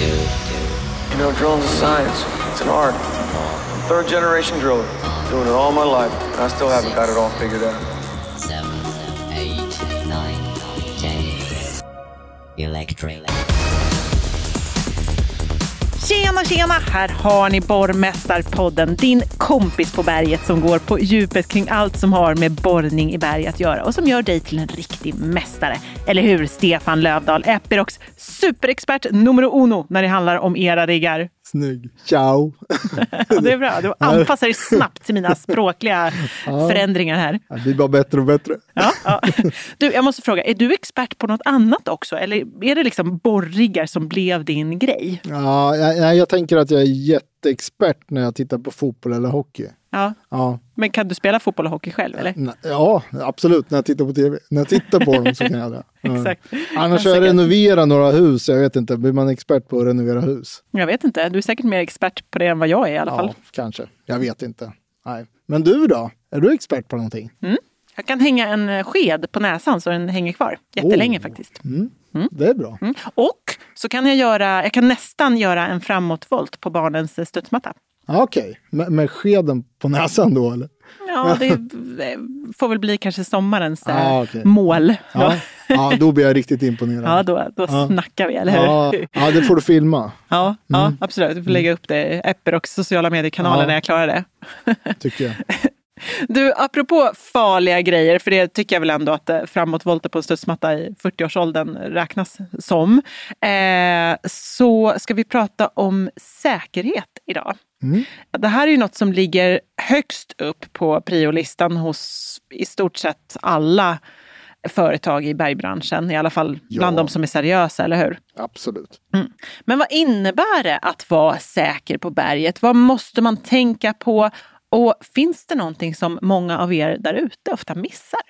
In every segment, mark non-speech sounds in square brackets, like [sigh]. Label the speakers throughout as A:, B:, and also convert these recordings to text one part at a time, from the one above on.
A: You know, drilling's a science. It's an art. I'm third generation driller. Doing it all my life. And I still haven't got it all figured out.
B: seven, eight, nine, ten. Electric.
C: Tjena, tjena! Här har ni Borrmästarpodden, din kompis på berget som går på djupet kring allt som har med borrning i berg att göra och som gör dig till en riktig mästare. Eller hur, Stefan Lövdahl, Epirocs superexpert numero uno när det handlar om era riggar.
D: Snygg. Ciao. [laughs]
C: Ja, det är bra, du anpassar dig snabbt till mina språkliga [laughs] förändringar här.
D: Det blir bara bättre och bättre.
C: Ja, ja. Du, jag måste fråga, är du expert på något annat också? Eller är det liksom borriggar som blev din grej?
D: Ja, jag, jag tänker att jag är jätteexpert när jag tittar på fotboll eller hockey.
C: Ja.
D: Ja,
C: Men kan du spela fotboll och hockey själv? Eller?
D: ja absolut. När jag tittar på tv. När jag tittar på dem så kan jag det. [laughs]
C: Exakt.
D: Annars har jag
C: säkert.
D: renoverat några hus. Jag vet inte, blir man expert på att renovera hus?
C: Jag vet inte, du är säkert mer expert på det än vad jag är i alla fall.
D: Ja, kanske. Jag vet inte. Nej. Men du då? Är du expert på någonting?
C: Jag kan hänga en sked på näsan så den hänger kvar jättelänge
D: Oh.
C: faktiskt.
D: Det är bra.
C: Mm. Och så kan jag göra, jag kan nästan göra en framåtvolt på barnens studsmatta.
D: Okej, med, med skeden på näsan då eller?
C: Ja, det eh, får väl bli kanske sommarens eh,
D: Ah, okej.
C: mål.
D: Ja, ja då blir jag riktigt imponerad.
C: Ja, då, då
D: Ja.
C: snackar vi, eller hur?
D: ja, ja, det får du filma,
C: Ja, ja absolut. Du får lägga upp det i Epper och sociala mediekanaler
D: Ja.
C: när jag klarar det.
D: tycker jag. [laughs]
C: Du, apropå farliga grejer, för det tycker jag väl ändå att eh, framåtvolter på en studsmatta i 40-årsåldern räknas som. Eh, så ska vi prata om säkerhet idag. Det här är ju något som ligger högst upp på priolistan hos i stort sett alla företag i bergbranschen, i alla fall bland
D: Ja.
C: de som är seriösa, eller hur?
D: Absolut.
C: Men vad innebär det att vara säker på berget? Vad måste man tänka på? Och finns det någonting som många av er där ute ofta missar?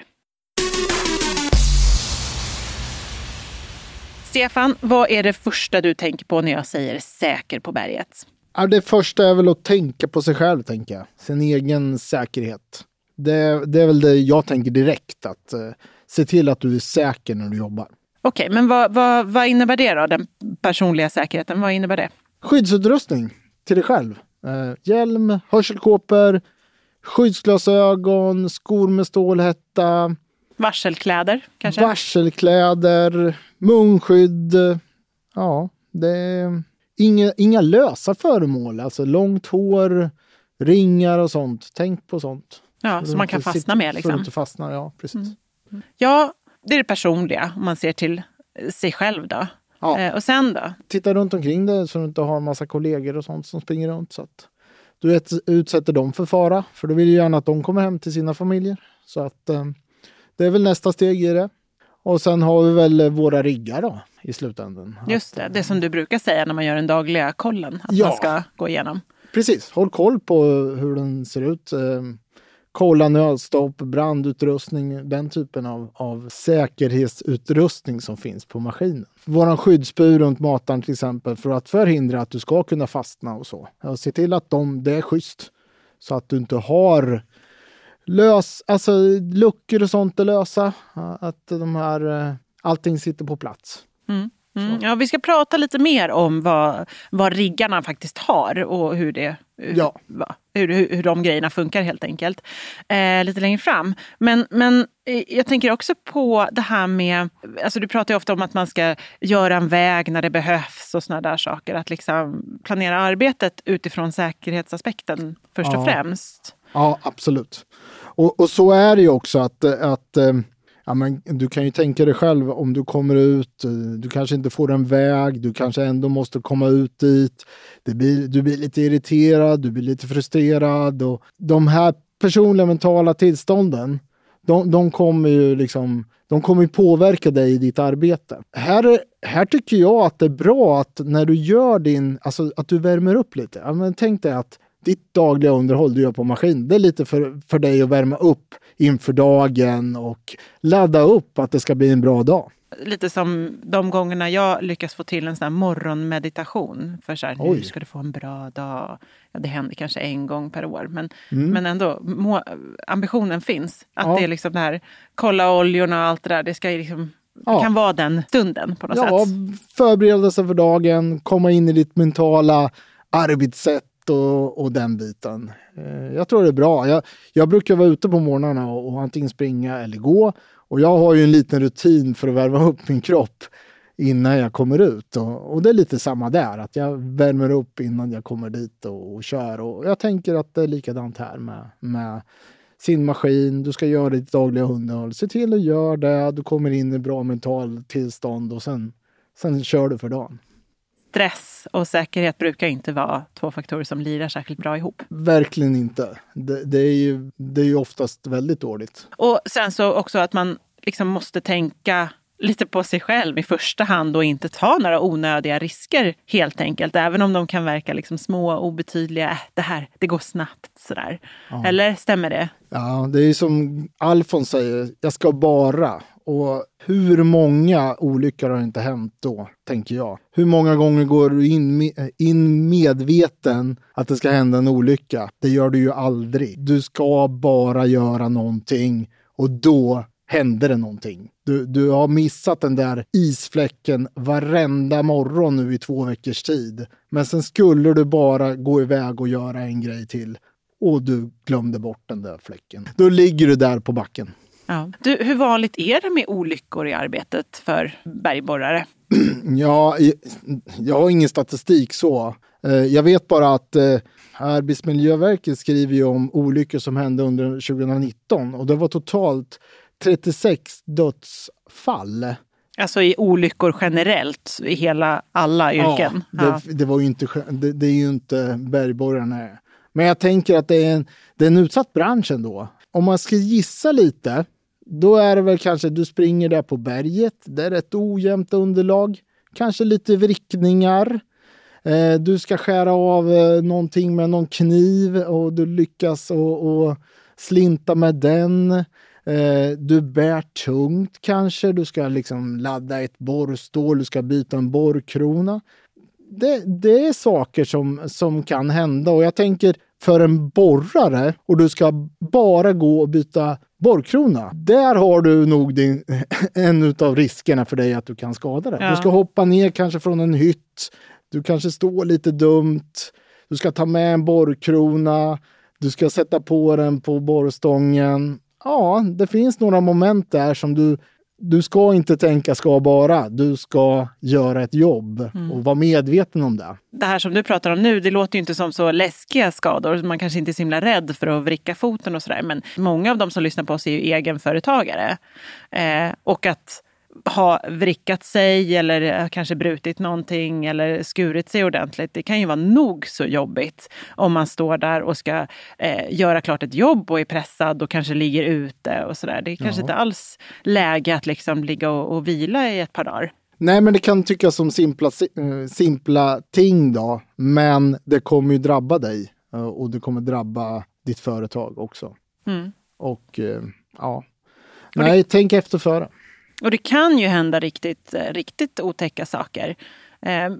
C: Stefan, vad är det första du tänker på när jag säger säker på berget?
D: Det första är väl att tänka på sig själv, tänker jag. Sin egen säkerhet. Det, det är väl det jag tänker direkt, att eh, se till att du är säker när du jobbar.
C: Okej, men vad, vad, vad innebär det då, den personliga säkerheten? Vad innebär det?
D: Skyddsutrustning till dig själv. Eh, hjälm, hörselkåpor, skyddsglasögon, skor med stålhätta,
C: Varselkläder kanske?
D: varselkläder, munskydd. Ja, det är inga, inga lösa föremål. Alltså långt hår, ringar och sånt. Tänk på sånt.
C: ja,
D: Så
C: som man kan fastna med.
D: Så du
C: Liksom.
D: inte fastnar, ja precis.
C: Ja, det är det personliga om man ser till sig själv då.
D: Ja.
C: Eh, och sen då?
D: Titta runt omkring dig så du inte har en massa kollegor och sånt som springer runt. Så att du ut- utsätter dem för fara. För du vill ju gärna att de kommer hem till sina familjer. Så att eh, det är väl nästa steg i det. Och sen har vi väl eh, våra riggar då i slutändan.
C: Just det, det som du brukar säga när man gör den dagliga kollen. Att
D: Ja.
C: man ska gå igenom.
D: Precis, håll koll på hur den ser ut. Kolla nödstopp, brandutrustning, den typen av, av säkerhetsutrustning som finns på maskinen. Våran skyddsbur runt mataren till exempel för att förhindra att du ska kunna fastna och så. Och se till att de, det är schysst. Så att du inte har lös, alltså luckor och sånt är lösa. Att de här, eh, allting sitter på plats.
C: Mm. Ja, vi ska prata lite mer om vad, vad riggarna faktiskt har och hur, det,
D: Ja.
C: va, hur, hur, hur de grejerna funkar helt enkelt. Eh, lite längre fram. Men, men eh, jag tänker också på det här med, alltså du pratar ju ofta om att man ska göra en väg när det behövs och såna där saker. Att liksom planera arbetet utifrån säkerhetsaspekten först och
D: Ja.
C: främst.
D: Ja, absolut. Och, och så är det ju också att, att eh, ja, men du kan ju tänka dig själv om du kommer ut, eh, du kanske inte får en väg, du kanske ändå måste komma ut dit. Det blir, du blir lite irriterad, du blir lite frustrerad och de här personliga mentala tillstånden, de, de kommer ju liksom de kommer ju påverka dig i ditt arbete. Här, här tycker jag att det är bra att när du gör din, alltså att du värmer upp lite. Ja, men tänk dig att ditt dagliga underhåll du gör på maskin, det är lite för, för dig att värma upp inför dagen och ladda upp att det ska bli en bra dag.
C: Lite som de gångerna jag lyckas få till en sån morgonmeditation. För så här, nu ska du få en bra dag. Ja, det händer kanske en gång per år. Men,
D: Mm.
C: men ändå, må, ambitionen finns. Att
D: Ja.
C: det är liksom det här, kolla oljorna och allt det där. Det ska liksom det kan vara den stunden på något
D: ja,
C: sätt.
D: förbereda sig för dagen, komma in i ditt mentala arbetssätt och, och den biten. Eh, jag tror det är bra. Jag, jag brukar vara ute på morgnarna och, och antingen springa eller gå. Och jag har ju en liten rutin för att värma upp min kropp innan jag kommer ut. Och, och, det är lite samma där, att jag värmer upp innan jag kommer dit och, och kör. Och jag tänker att det är likadant här med, med sin maskin. Du ska göra ditt dagliga underhåll. Se till att göra det. Du kommer in i bra mental tillstånd och sen, sen kör du för dagen.
C: Stress och säkerhet brukar inte vara två faktorer som lirar särskilt bra ihop.
D: Verkligen inte. Det, det är, ju, det är ju oftast väldigt dåligt.
C: Och sen så också att man liksom måste tänka lite på sig själv i första hand och inte ta några onödiga risker helt enkelt. Även om de kan verka liksom små, obetydliga. Äh, det här, det går snabbt sådär. Ja. Eller stämmer det?
D: Ja, det är som Alfons säger, jag ska bara. Och hur många olyckor har inte hänt då, tänker jag. Hur många gånger går du in, in medveten att det ska hända en olycka? Det gör du ju aldrig. Du ska bara göra någonting och då hände det någonting. Du, du har missat den där isfläcken varenda morgon nu i två veckors tid. Men sen skulle du bara gå iväg och göra en grej till och du glömde bort den där fläcken. Då ligger du där på backen.
C: Ja. Du, hur vanligt är det med olyckor i arbetet för bergborrare? [clears throat]
D: ja, jag har ingen statistik så. Eh, jag vet bara att eh, Arbetsmiljöverket skriver om olyckor som hände under 2019 och det var totalt 36 dödsfall.
C: Alltså i olyckor generellt, i hela alla yrken?
D: Ja, det, ja. det var ju inte, det, det, är ju inte bergborrarna. Men jag tänker att det är, en, det är en utsatt bransch ändå. Om man ska gissa lite, då är det väl kanske du springer där på berget. Det är ett ojämnt underlag. Kanske lite vrickningar. Eh, du ska skära av eh, någonting med någon kniv och du lyckas och, och slinta med den. Eh, du bär tungt kanske, du ska liksom ladda ett borrstål, du ska byta en borrkrona. Det, det, är saker som, som kan hända och jag tänker för en borrare och du ska bara gå och byta borrkrona. Där har du nog din, [laughs] en av riskerna för dig att du kan skada dig. Ja. Du ska hoppa ner kanske från en hytt. Du kanske står lite dumt. Du ska ta med en borrkrona. Du ska sätta på den på borrstången ja, det finns några moment där som du du ska inte tänka ska bara, du ska göra ett jobb mm. och vara medveten om det.
C: Det här som du pratar om nu, det låter ju inte som så läskiga skador. Man kanske inte är så himla rädd för att vricka foten och sådär. Men många av de som lyssnar på oss är ju egenföretagare. Eh, och att ha vrickat sig eller kanske brutit någonting eller skurit sig ordentligt. Det kan ju vara nog så jobbigt om man står där och ska eh, göra klart ett jobb och är pressad och kanske ligger ute och sådär. Det är kanske ja. inte alls läge att liksom ligga och, och vila i ett par dagar.
D: Nej, men det kan tyckas som simpla, eh, simpla ting då. Men det kommer ju drabba dig eh, och det kommer drabba ditt företag också. Mm. Och eh, ja, nej, det... tänk efter före.
C: Och det kan ju hända riktigt, eh, riktigt otäcka saker. Eh,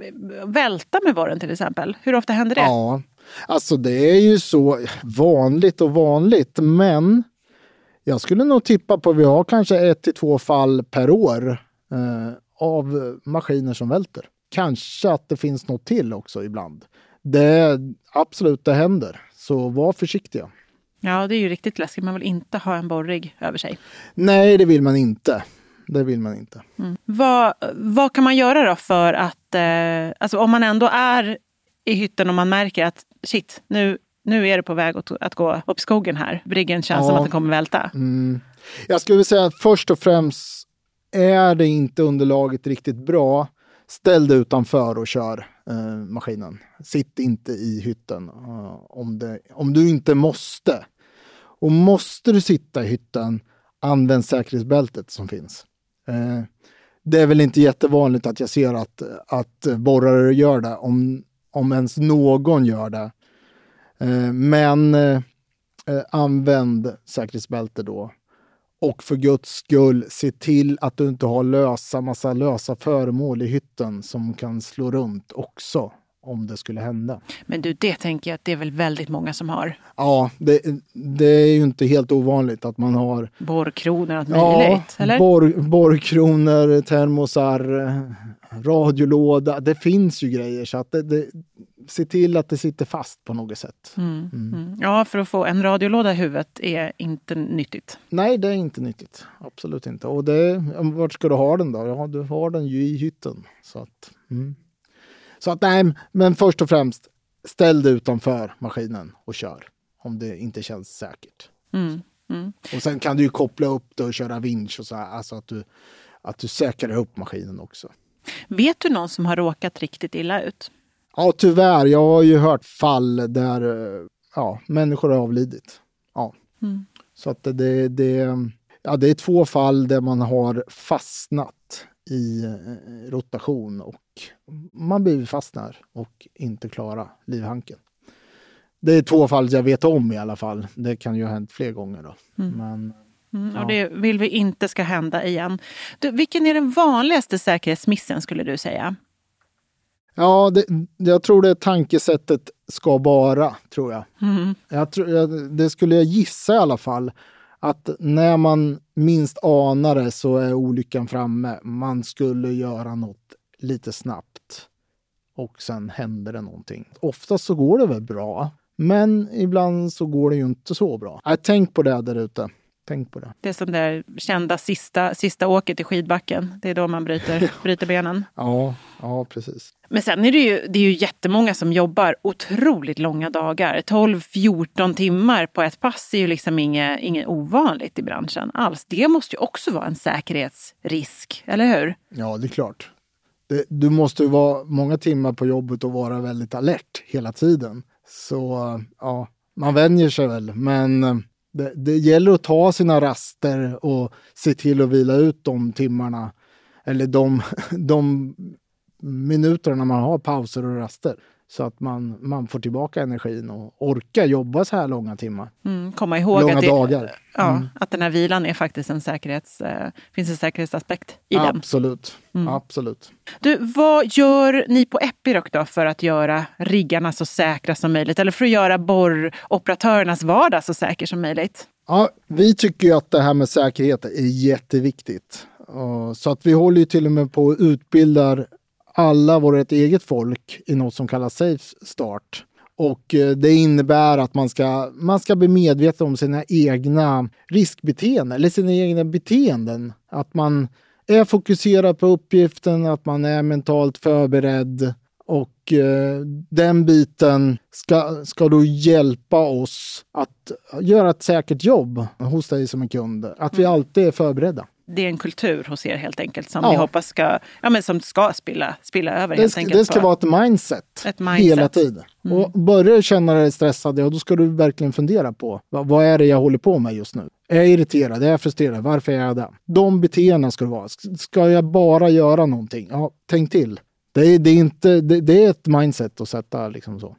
C: välta med borren till exempel. Hur ofta händer det?
D: Ja, alltså det är ju så vanligt och vanligt, men jag skulle nog tippa på att vi har kanske ett till två fall per år eh, av maskiner som välter. Kanske att det finns något till också ibland. Det absolut, det händer. Så var försiktiga.
C: Ja, det är ju riktigt läskigt. Man vill inte ha en borrig över sig.
D: Nej, det vill man inte det vill man inte.
C: Mm. Vad, vad kan man göra då för att, eh, alltså om man ändå är i hytten och man märker att shit, nu, nu är det på väg att, att gå upp skogen här. Briggen känns ja. som att den kommer välta.
D: Mm. Jag skulle säga att först och främst är det inte underlaget riktigt bra, ställ dig utanför och kör eh, maskinen. Sitt inte i hytten uh, om, det, om du inte måste. Och måste du sitta i hytten, använd säkerhetsbältet som finns. Eh, det är väl inte jättevanligt att jag ser att, att borrare gör det, om, om ens någon gör det. Eh, men eh, använd säkerhetsbälte då. Och för guds skull, se till att du inte har lösa, massa lösa föremål i hytten som kan slå runt också om det skulle hända.
C: Men du, det tänker jag att det är väl väldigt många som har.
D: Ja, det, det är ju inte helt ovanligt att man har
C: Borrkronor och allt
D: ja,
C: möjligt, eller?
D: borr, borrkronor, termosar, radiolåda. Det finns ju grejer så att det, det, se till att det sitter fast på något sätt.
C: Mm. Ja, för att få en radiolåda i huvudet är inte nyttigt.
D: Nej, det är inte nyttigt. Absolut inte. Och det, vart ska du ha den då? Ja, du har den ju i hytten. Så att, mm. Så att nej, men först och främst ställ dig utanför maskinen och kör. Om det inte känns säkert.
C: Mm. Mm.
D: Och sen kan du ju koppla upp det och köra vinsch och så här. Alltså att du, att du säkrar upp maskinen också.
C: Vet du någon som har råkat riktigt illa ut?
D: Ja, tyvärr. Jag har ju hört fall där eh, ja, människor har avlidit. Ja.
C: Mm.
D: Så att det, det, ja, det är två fall där man har fastnat i eh, rotation och man blir fastnar och inte klara livhanken. Det är två fall jag vet om i alla fall. Det kan ju ha hänt fler gånger. Då. Men,
C: Mm,
D: Ja.
C: och det vill vi inte ska hända igen. Du, vilken är den vanligaste säkerhetsmissen skulle du säga?
D: ja, det, jag tror det tankesättet ska vara, tror jag.
C: Mm.
D: jag, tror, jag. Det skulle jag gissa i alla fall. Att när man minst anar det så är olyckan framme. Man skulle göra något lite snabbt. Och sen händer det någonting. Oftast så går det väl bra. Men ibland så går det ju inte så bra. Äh, tänk på det där ute. Tänk på det.
C: Det är som det kända sista, sista åket i skidbacken. Det är då man bryter, [laughs] bryter benen.
D: Ja, ja precis.
C: Men sen är det ju, det är ju jättemånga som jobbar otroligt långa dagar. 12-14 timmar på ett pass är ju liksom inget, inget ovanligt i branschen alls. Det måste ju också vara en säkerhetsrisk, eller hur?
D: Ja, det är klart. Det, du måste ju vara många timmar på jobbet och vara väldigt alert hela tiden. Så ja, man vänjer sig väl. Men det, det gäller att ta sina raster och se till att vila ut de timmarna. Eller de, [laughs] de minuterna man har pauser och raster. Så att man, man får tillbaka energin och orkar jobba så här långa timmar.
C: Mm, komma ihåg
D: Långa
C: att, det,
D: dagar.
C: Ja,
D: Mm.
C: att den här vilan är faktiskt en säkerhets, eh, finns en säkerhetsaspekt i den.
D: Absolut. Absolut.
C: Du, vad gör ni på Epiroc då för att göra riggarna så säkra som möjligt? Eller för att göra borroperatörernas vardag så säker som möjligt?
D: Ja, vi tycker att det här med säkerhet är jätteviktigt. Så att vi håller ju till och med på och utbildar alla vårt eget folk i något som kallas Safe Start. Och eh, det innebär att man ska, man ska bli medveten om sina egna riskbeteenden, eller sina egna beteenden. Att man är fokuserad på uppgiften, att man är mentalt förberedd. Och eh, den biten ska, ska då hjälpa oss att göra ett säkert jobb hos dig som är kund. Att vi alltid är förberedda.
C: Det är en kultur hos er helt enkelt som
D: Ja.
C: vi hoppas ska, ja, men som ska spilla, spilla över
D: Det ska, det ska vara ett mindset,
C: Ett mindset.
D: hela tiden. Och börjar du känna dig stressad, ja, då ska du verkligen fundera på vad, vad är det jag håller på med just nu? Är jag irriterad? Är jag frustrerad? Varför är jag det? De beteendena ska det vara. Sk- Ska jag bara göra någonting? Ja, tänk till. Det är, det är, inte, det, det är ett mindset att sätta liksom så.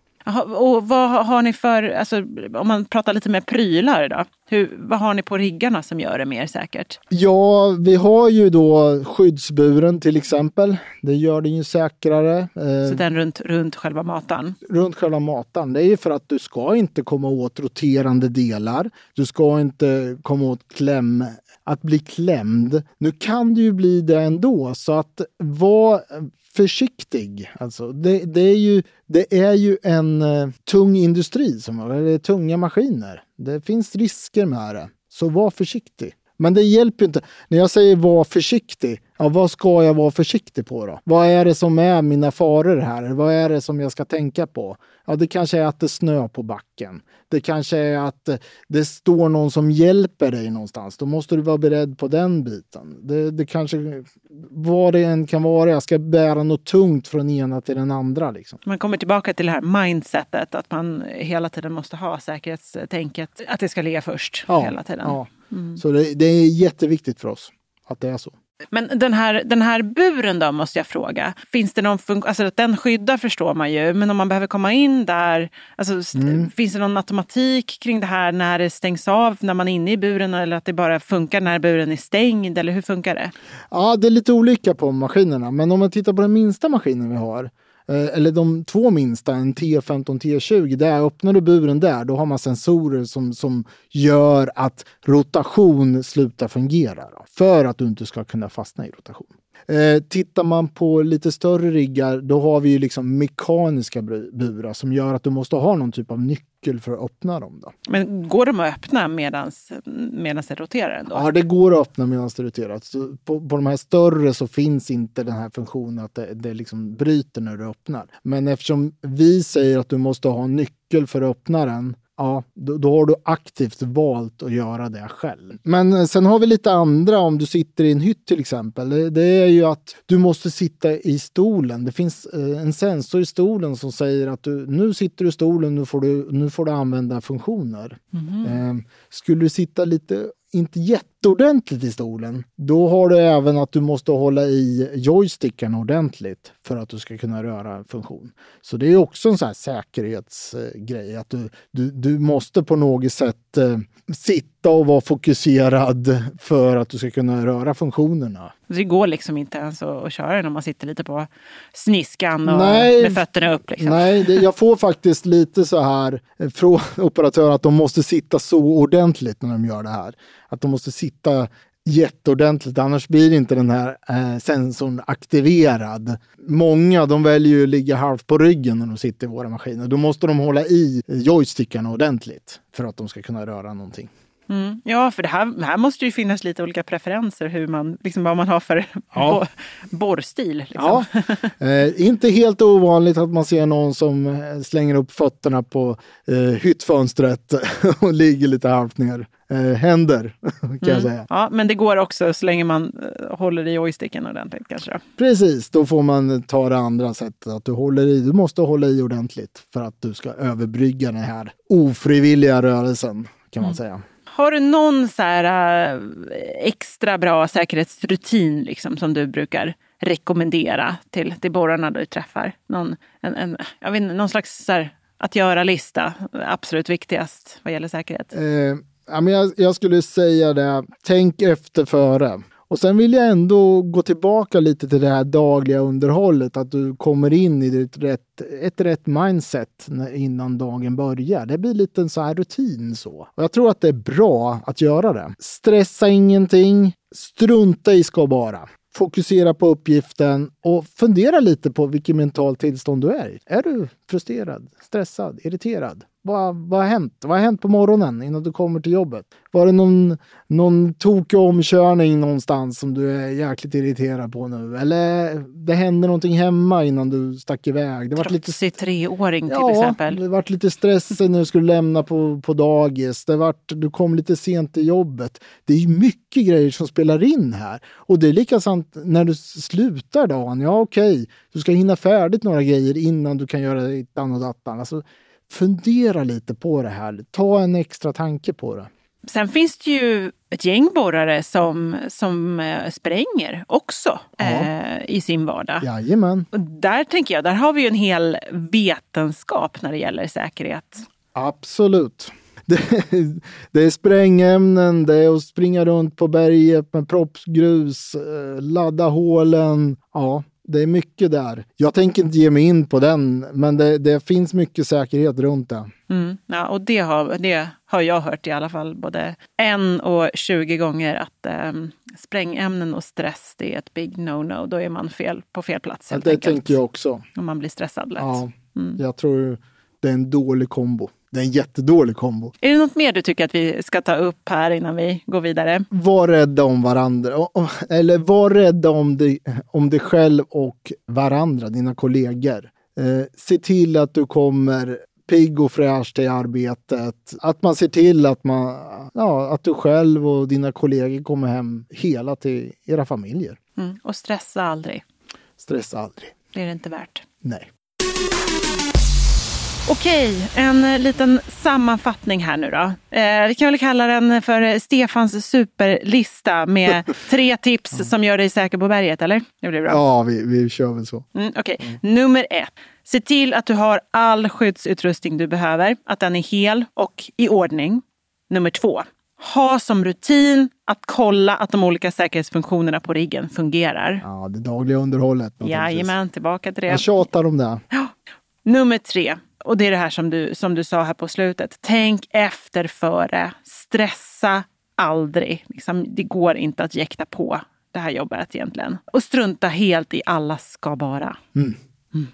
C: Och vad har- har ni för, alltså, om man pratar lite mer prylar då? Hur, vad har ni på riggarna som gör det mer säkert?
D: Ja, vi har ju då skyddsburen till exempel. Det gör den ju säkrare. Eh,
C: Så den runt, runt själva matan?
D: runt själva matan. Det är ju för att du ska inte komma åt roterande delar. Du ska inte komma åt kläm, att bli klämd. Nu kan du ju bli det ändå, så att var försiktig. Alltså, det, det, är ju, det är ju en eh, tung industri, som, eller tunga maskiner. Det finns risker med det, så var försiktig. Men det hjälper inte. När jag säger var försiktig, ja, vad ska jag vara försiktig på då? Vad är det som är mina faror här? Vad är det som jag ska tänka på? Ja, det kanske är att det snö på backen. Det kanske är att det står någon som hjälper dig någonstans. Då måste du vara beredd på den biten. Det, det kanske, vad det än kan vara, jag ska bära något tungt från ena till den andra. Liksom.
C: Man kommer tillbaka till det här mindsetet, att man hela tiden måste ha säkerhetstänket, att det ska ligga först hela tiden.
D: Ja. Så det, det är jätteviktigt för oss att det är så.
C: Men den här, den här buren då, måste jag fråga. Finns det någon fun- alltså att den skyddar förstår man ju, men om man behöver komma in där, alltså,
D: Mm.
C: finns det någon automatik kring det här när det stängs av när man är inne i buren eller att det bara funkar när buren är stängd eller hur funkar det?
D: Ja, det är lite olika på maskinerna, men om man tittar på den minsta maskinen vi har, Eh, eller de två minsta, en T15 T20, där öppnar du buren där, då har man sensorer som, som gör att rotation slutar fungera. Då, för att du inte ska kunna fastna i rotation. Eh, tittar man på lite större riggar, då har vi ju liksom mekaniska burar som gör att du måste ha någon typ av nyckel för att öppna dem. Då.
C: Men går de att öppna medan det roterar? Ändå?
D: Ja, det går att öppna medan det roterar. Så på, på de här större så finns inte den här funktionen att det, det liksom bryter när du öppnar. Men eftersom vi säger att du måste ha en nyckel för att öppna den ja, då, då, har du aktivt valt att göra det själv. Men sen har vi lite andra om du sitter i en hytt till exempel. Det, det är ju att du måste sitta i stolen. Det finns eh, en sensor i stolen som säger att du, nu sitter du i stolen, nu får du, nu får du använda funktioner. Mm. Eh, skulle du sitta lite inte jätteordentligt i stolen, då har du även att du måste hålla i joysticken ordentligt för att du ska kunna röra en funktion. Så det är också en sån här säkerhetsgrej att du, du, du måste på något sätt eh, sitta och vara fokuserad för att du ska kunna röra funktionerna.
C: Det går liksom inte ens att köra den om man sitter lite på sniskan och nej, med fötterna upp? Liksom.
D: Nej, det, jag får faktiskt lite så här eh, från [laughs] operatören att de måste sitta så ordentligt när de gör det här. Att de måste sitta jätteordentligt, annars blir inte den här eh, sensorn aktiverad. Många de väljer ju att ligga halvt på ryggen när de sitter i våra maskiner. Då måste de hålla i joystickarna ordentligt för att de ska kunna röra någonting.
C: Mm. Ja, för det här, här måste ju finnas lite olika preferenser, hur man, liksom vad man har för ja. borrstil. Liksom.
D: Ja. [laughs] Eh, inte helt ovanligt att man ser någon som eh, slänger upp fötterna på eh, hyttfönstret [laughs] och ligger lite halvt ner. Eh, händer, [laughs] kan mm. jag säga.
C: Ja, men det går också så länge man eh, håller i joysticken ordentligt kanske?
D: Precis, då får man ta det andra sättet. Att du, håller i, du måste hålla i ordentligt för att du ska överbrygga den här ofrivilliga rörelsen, kan man mm. säga.
C: Har du någon så här, äh, extra bra säkerhetsrutin liksom, som du brukar rekommendera till, till borrarna du träffar? Någon, en, en, jag vet, någon slags så här, att göra-lista, absolut viktigast vad gäller säkerhet?
D: Eh, ja, men jag, jag skulle säga det, tänk efter före. Och sen vill jag ändå gå tillbaka lite till det här dagliga underhållet, att du kommer in i ett rätt, ett rätt mindset innan dagen börjar. Det blir lite en så här rutin så. Och jag tror att det är bra att göra det. Stressa ingenting, strunta i ska bara. Fokusera på uppgiften och fundera lite på vilket mentalt tillstånd du är i. Är du frustrerad, stressad, irriterad? Vad, vad har hänt? Vad har hänt på morgonen innan du kommer till jobbet? Var det någon, någon tokig omkörning någonstans som du är jäkligt irriterad på nu? Eller det hände någonting hemma innan du stack iväg? Det
C: var lite treåring till
D: ja,
C: exempel.
D: det var lite stress när du skulle lämna på, på dagis. Det vart, du kom lite sent till jobbet. Det är mycket grejer som spelar in här. Och det är likadant när du slutar dagen. Ja, okej, okay. du ska hinna färdigt några grejer innan du kan göra ditt dattan. Alltså, fundera lite på det här. Ta en extra tanke på det.
C: Sen finns det ju ett gäng borrare som, som eh, spränger också ja. eh, i sin vardag.
D: Jajamän.
C: Och där tänker jag, där har vi ju en hel vetenskap när det gäller säkerhet.
D: Absolut. [laughs] Det, det är sprängämnen, det är att springa runt på berget med proppsgrus, eh, ladda hålen. Ja, det är mycket där. Jag tänker inte ge mig in på den, men det, det finns mycket säkerhet runt det.
C: Mm, ja, och det har, det har jag hört i alla fall både en och 20 gånger att um, sprängämnen och stress det är ett big no-no. Då är man fel, på fel plats.
D: Ja, det enkelt. tänker jag också.
C: Om man blir stressad lätt.
D: Ja, mm. Jag tror det är en dålig kombo. Det är en jättedålig kombo.
C: Är det något mer du tycker att vi ska ta upp här innan vi går vidare?
D: Var rädda om varandra. Eller var rädda om dig, om dig själv och varandra, dina kollegor. Eh, se till att du kommer pigg och fräsch till arbetet. Att man ser till att, man, ja, att du själv och dina kollegor kommer hem hela till era familjer.
C: Mm. Och stressa aldrig.
D: Stressa aldrig.
C: Det är det inte värt.
D: Nej.
C: Okej, en liten sammanfattning här nu då. Eh, vi kan väl kalla den för Stefans superlista med [laughs] tre tips som gör dig säker på berget, eller? Det blir bra.
D: Ja, vi, vi kör väl så.
C: Mm, Okej, okay. mm. nummer ett. Se till att du har all skyddsutrustning du behöver, att den är hel och i ordning. Nummer två. Ha som rutin att kolla att de olika säkerhetsfunktionerna på riggen fungerar.
D: Ja, det dagliga underhållet.
C: Jajamän, tillbaka till det.
D: Jag tjatar om det.
C: Nummer tre, och det är det här som du, som du sa här på slutet. Tänk efter före. Stressa aldrig. Liksom, det går inte att jäkta på det här jobbet egentligen. Och strunta helt i alla ska bara.
D: Mm.
C: Mm.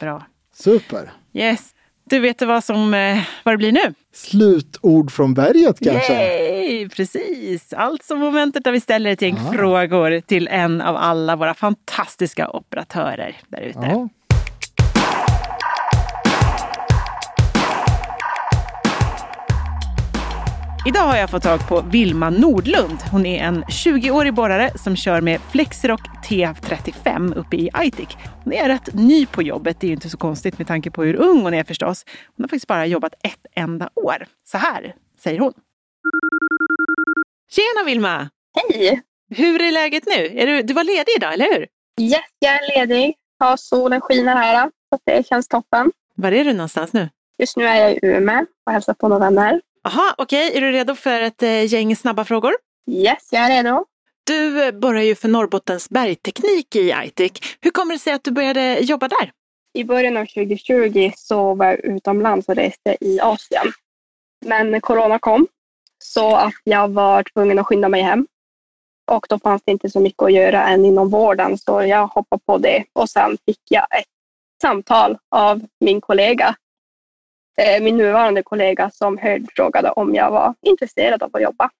C: Bra.
D: Super.
C: Yes. Du vet vad, som, eh, vad det blir nu?
D: Slutord från berget kanske?
C: Yay! Precis! Alltså momentet där vi ställer ett gäng
D: Ah.
C: frågor till en av alla våra fantastiska operatörer där ute. Idag har jag fått tag på Vilma Nordlund. Hon är en 20-årig borrare som kör med Flexirock TF35 uppe i Aitik. Hon är rätt ny på jobbet, det är ju inte så konstigt med tanke på hur ung hon är förstås. Hon har faktiskt bara jobbat ett enda år. Så här säger hon. Tjena Vilma!
E: Hej!
C: Hur är läget nu? Är du, du var ledig idag, eller hur?
E: Yes, jag är ledig. Ja, solen skiner här. Så det känns toppen.
C: Var är du någonstans nu?
E: Just nu är jag i Umeå och hälsar på några vänner.
C: Aha, okej. Är du redo för ett eh, gäng snabba frågor?
E: Yes, jag är redo.
C: Du eh, borrar ju för Norrbottens bergteknik i Aitik. Hur kommer det sig att du började jobba där?
E: I början av 2020 så var jag utomlands och reste i Asien. Men corona kom så att jag var tvungen att skynda mig hem. Och då fanns det inte så mycket att göra än inom vården så jag hoppade på det och sen fick jag ett samtal av min kollega. Eh, Min nuvarande kollega som hörde frågade om jag var intresserad av att jobba.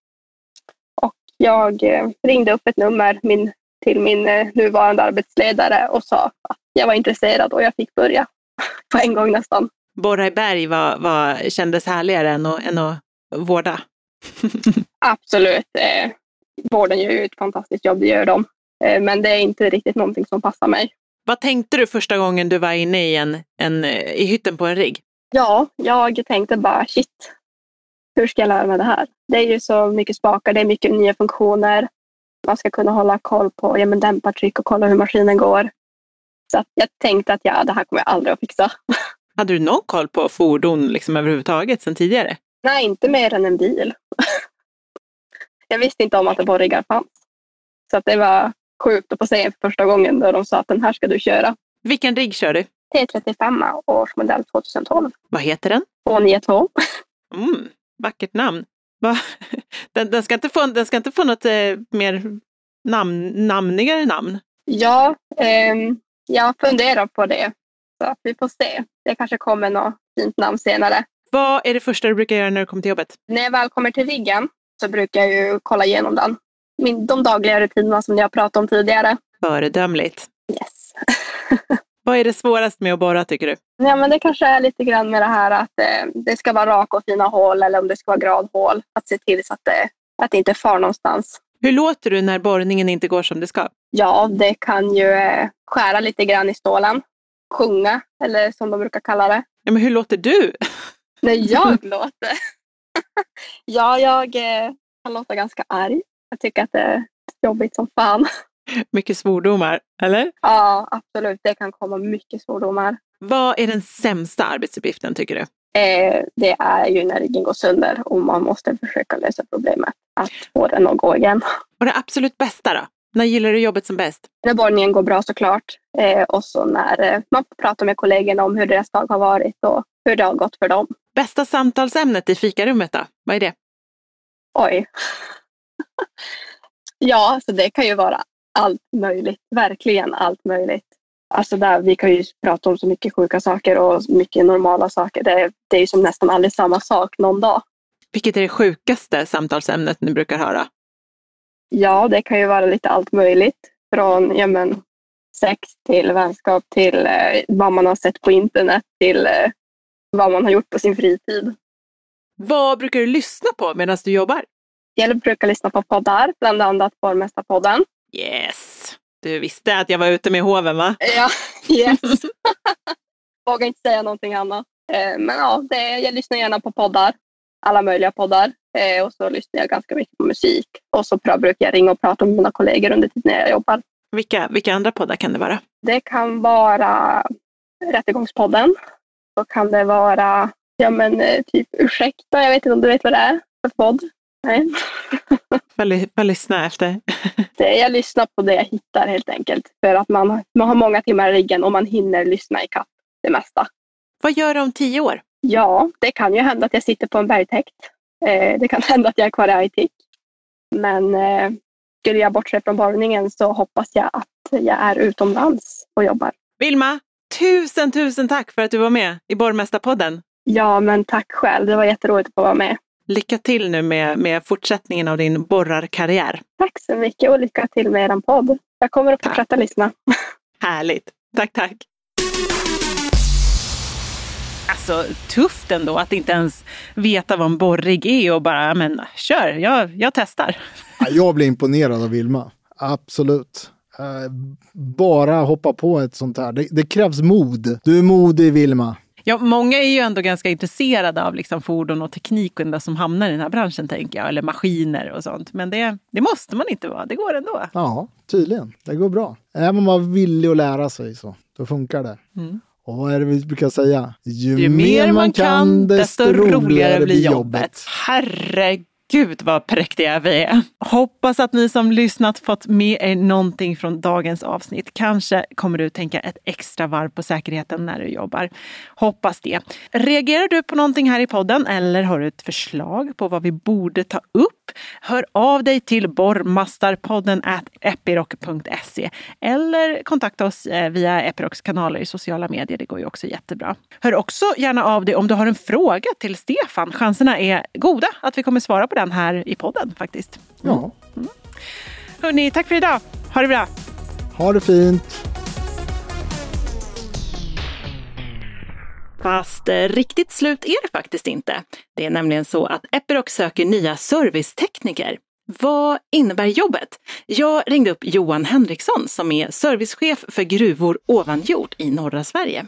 E: Och jag eh, ringde upp ett nummer min, till min eh, nuvarande arbetsledare och sa att jag var intresserad och jag fick börja [laughs] på en gång nästan.
C: Borra i berg var, var, kändes härligare än att, än att vårda. [laughs]
E: Absolut. Eh, vården gör ju ett fantastiskt jobb, det gör de. Eh, men det är inte riktigt någonting som passar mig.
C: Vad tänkte du första gången du var inne i, en, en, i hytten på en rigg?
E: Ja, jag tänkte bara shit, hur ska jag lära mig det här? Det är ju så mycket spakar, det är mycket nya funktioner. Man ska kunna hålla koll på ja, men dämpartryck och kolla hur maskinen går. Så jag tänkte att ja, det här kommer jag aldrig att fixa. [laughs]
C: Hade du någon koll på fordon liksom överhuvudtaget sedan tidigare?
E: Nej, inte mer än en bil. [laughs] jag visste inte om att borriggar fanns. Så att det var sjukt att få se för första gången då de sa att den här ska du köra.
C: Vilken rigg kör du?
E: T35 årsmodell 2012.
C: Vad heter den?
E: 292.
C: Mm, vackert namn. Va? [laughs] Den, den, ska inte få, den ska inte få något eh, mer namn, namnigare namn?
E: Ja, ehm, jag funderar på det. Så vi får se. Det kanske kommer något fint namn senare.
C: Vad är det första du brukar göra när du kommer till jobbet?
E: När jag väl kommer till riggen så brukar jag ju kolla igenom den. Min, de dagliga rutinerna som jag pratade om tidigare.
C: Föredömligt.
E: Yes. [laughs]
C: Vad är det svårast med att borra tycker du?
E: Ja, men det kanske är lite grann med det här att eh, det ska vara raka och fina hål eller om det ska vara gradhål. Att se till så att det, att det inte far någonstans.
C: Hur låter du när borrningen inte går som det ska?
E: Ja, det kan ju eh, skära lite grann i stålen. Sjunga, eller som de brukar kalla det.
C: Ja, men hur låter du? [laughs]
E: När jag låter? [laughs] ja, jag eh, kan låta ganska arg. Jag tycker att det är jobbigt som fan. [laughs]
C: Mycket svordomar, eller?
E: Ja, absolut. Det kan komma mycket svordomar.
C: Vad är den sämsta arbetsuppgiften tycker du?
E: Eh, det är ju när ryggen går sönder och man måste försöka lösa problemet. Att få den att gå igen.
C: Och det absolut bästa då? När gillar du jobbet som bäst?
E: När borrningen går bra såklart. Eh, och så när eh, man får prata med kollegorna om hur deras dag har varit och hur det har gått för dem.
C: Bästa samtalsämnet i fikarummet då? Vad är det?
E: Oj. [laughs] ja, så det kan ju vara allt möjligt. Verkligen allt möjligt. Alltså där, vi kan ju prata om så mycket sjuka saker och mycket normala saker. Det, det är ju som nästan aldrig samma sak någon dag.
C: Vilket är det sjukaste samtalsämnet ni brukar höra?
E: Ja, det kan ju vara lite allt möjligt. Från ja, men, sex till vänskap till eh, vad man har sett på internet till eh, vad man har gjort på sin fritid.
C: Vad brukar du lyssna på medan du jobbar?
E: Jag brukar lyssna på poddar, bland annat Borgmästarpodden.
C: Yes! Du visste att jag var ute med hoven va?
E: Ja, [laughs] yes. [laughs] Vågar inte säga någonting annat. Eh, men ja, det, jag lyssnar gärna på poddar. Alla möjliga poddar. Eh, och så lyssnar jag ganska mycket på musik. Och så brukar jag ringa och prata med mina kollegor under tiden jag jobbar.
C: Vilka, vilka andra poddar kan det vara?
E: Det kan vara Rättegångspodden. Så kan det vara, ja men eh, typ Ursäkta, jag vet inte om du vet vad det är för podd. Nej.
C: Lyssna efter?
E: Det, jag lyssnar på det jag hittar helt enkelt. För att man, man har många timmar i riggen och man hinner lyssna i kapp det mesta.
C: Vad gör du om tio år?
E: Ja, det kan ju hända att jag sitter på en bergtäkt. Eh, det kan [laughs] hända att jag är kvar i Aitik. Men eh, skulle jag bortse från borrningen så hoppas jag att jag är utomlands och jobbar.
C: Vilma, tusen, tusen tack för att du var med i Borgmästarpodden.
E: Ja, men tack själv. Det var jätteroligt att få vara med.
C: Lycka till nu med, med fortsättningen av din borrarkarriär.
E: Tack så mycket och lycka till med er podd. Jag kommer att fortsätta lyssna. [laughs]
C: Härligt. Tack, tack. Alltså tufft ändå att inte ens veta vad en borrig är och bara, men kör, jag, jag testar.
D: Jag blir imponerad av Vilma, absolut. Uh, bara hoppa på ett sånt här. Det, det, krävs mod. Du är modig Vilma.
C: Ja, många är ju ändå ganska intresserade av liksom fordon och teknik och som hamnar i den här branschen, tänker jag. Eller maskiner och sånt. Men det, det måste man inte vara. Det går ändå.
D: Ja, tydligen. Det går bra. Om man är villig att lära sig så, då funkar det. Mm. Och vad är det vi brukar säga?
C: Ju, Ju mer man kan, desto roligare blir jobbet. Herregud Gud vad präktiga vi är! Hoppas att ni som lyssnat fått med er någonting från dagens avsnitt. Kanske kommer du tänka ett extra varv på säkerheten när du jobbar. Hoppas det. Reagerar du på någonting här i podden eller har du ett förslag på vad vi borde ta upp? Hör av dig till borrmastarpodden epiroc.se eller kontakta oss eh, via Epirocs kanaler i sociala medier. Det går ju också jättebra. Hör också gärna av dig om du har en fråga till Stefan. Chanserna är goda att vi kommer svara på den här i podden faktiskt.
D: Ja. Mm.
C: Hörni, tack för idag. Ha det bra.
D: Ha det fint.
C: Fast eh, riktigt slut är det faktiskt inte. Det är nämligen så att Epiroc söker nya servicetekniker. Vad innebär jobbet? Jag ringde upp Johan Henriksson som är servicechef för gruvor ovan jord i norra Sverige.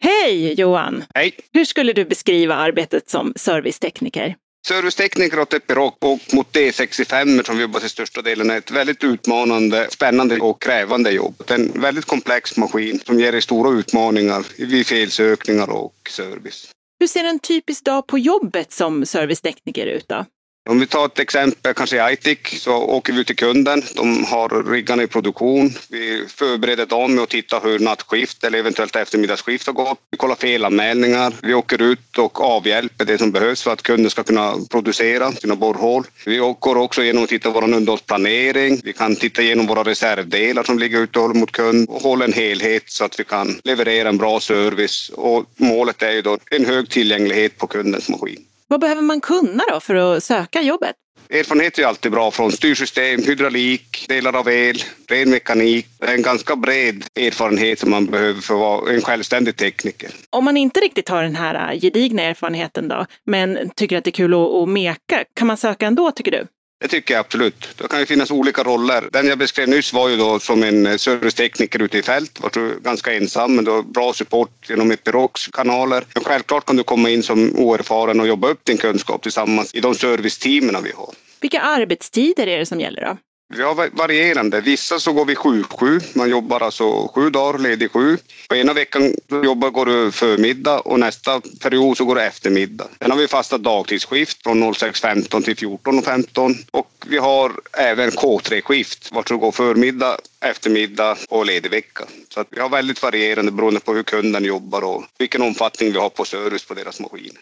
C: Hej Johan!
F: Hej!
C: Hur skulle du beskriva arbetet som servicetekniker?
F: Servicetekniker åt Epiroc och mot D65 som vi jobbar till största delen är ett väldigt utmanande, spännande och krävande jobb. Det är en väldigt komplex maskin som ger dig stora utmaningar vid felsökningar och service.
C: Hur ser en typisk dag på jobbet som servicetekniker ut då?
F: Om vi tar ett exempel, kanske i Aitik, så åker vi ut till kunden. De har riggarna i produktion. Vi förbereder dem med att titta hur nattskift eller eventuellt eftermiddagsskift har gått. Vi kollar felanmälningar. Vi åker ut och avhjälper det som behövs för att kunden ska kunna producera sina borrhål. Vi går också igenom och tittar på vår underhållsplanering. Vi kan titta igenom våra reservdelar som ligger ute och håller mot kund och hålla en helhet så att vi kan leverera en bra service. Och målet är ju då en hög tillgänglighet på kundens maskin.
C: Vad behöver man kunna då för att söka jobbet?
F: Erfarenhet är alltid bra från styrsystem, hydraulik, delar av el, ren mekanik. En ganska bred erfarenhet som man behöver för att vara en självständig tekniker.
C: Om man inte riktigt har den här gedigna erfarenheten då, men tycker att det är kul att meka, kan man söka ändå tycker du?
F: Det tycker jag absolut. Det kan ju finnas olika roller. Den jag beskrev nyss var ju då som en eh, servicetekniker ute i fält. Var ganska ensam, men då bra support genom Epirocs kanaler. Men självklart kan du komma in som oerfaren och jobba upp din kunskap tillsammans i de serviceteamen vi har.
C: Vilka arbetstider är det som gäller då?
F: Vi har varierande. Vissa så går vi 7-7. Man jobbar alltså sju dagar, ledig sju. Och ena veckan jobbar, går du förmiddag och nästa period så går du eftermiddag. Sen har vi fasta dagtidsskift från 06.15 till 14.15 och vi har även K3-skift vart du går förmiddag, eftermiddag och ledig vecka. Så att vi har väldigt varierande beroende på hur kunden jobbar och vilken omfattning vi har på service på deras maskiner.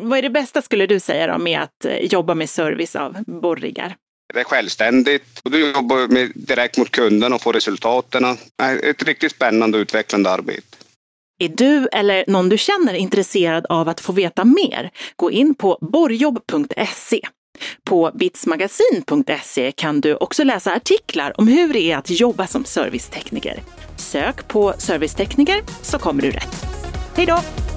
C: Vad är det bästa skulle du säga då med att eh, jobba med service av borriggar?
F: Det är självständigt och du jobbar med, direkt mot kunden och får resultaten. Ett riktigt spännande och utvecklande arbete.
C: Är du eller någon du känner intresserad av att få veta mer? Gå in på borjobb.se. På bitsmagasin.se kan du också läsa artiklar om hur det är att jobba som servicetekniker. Sök på servicetekniker så kommer du rätt. Hej då!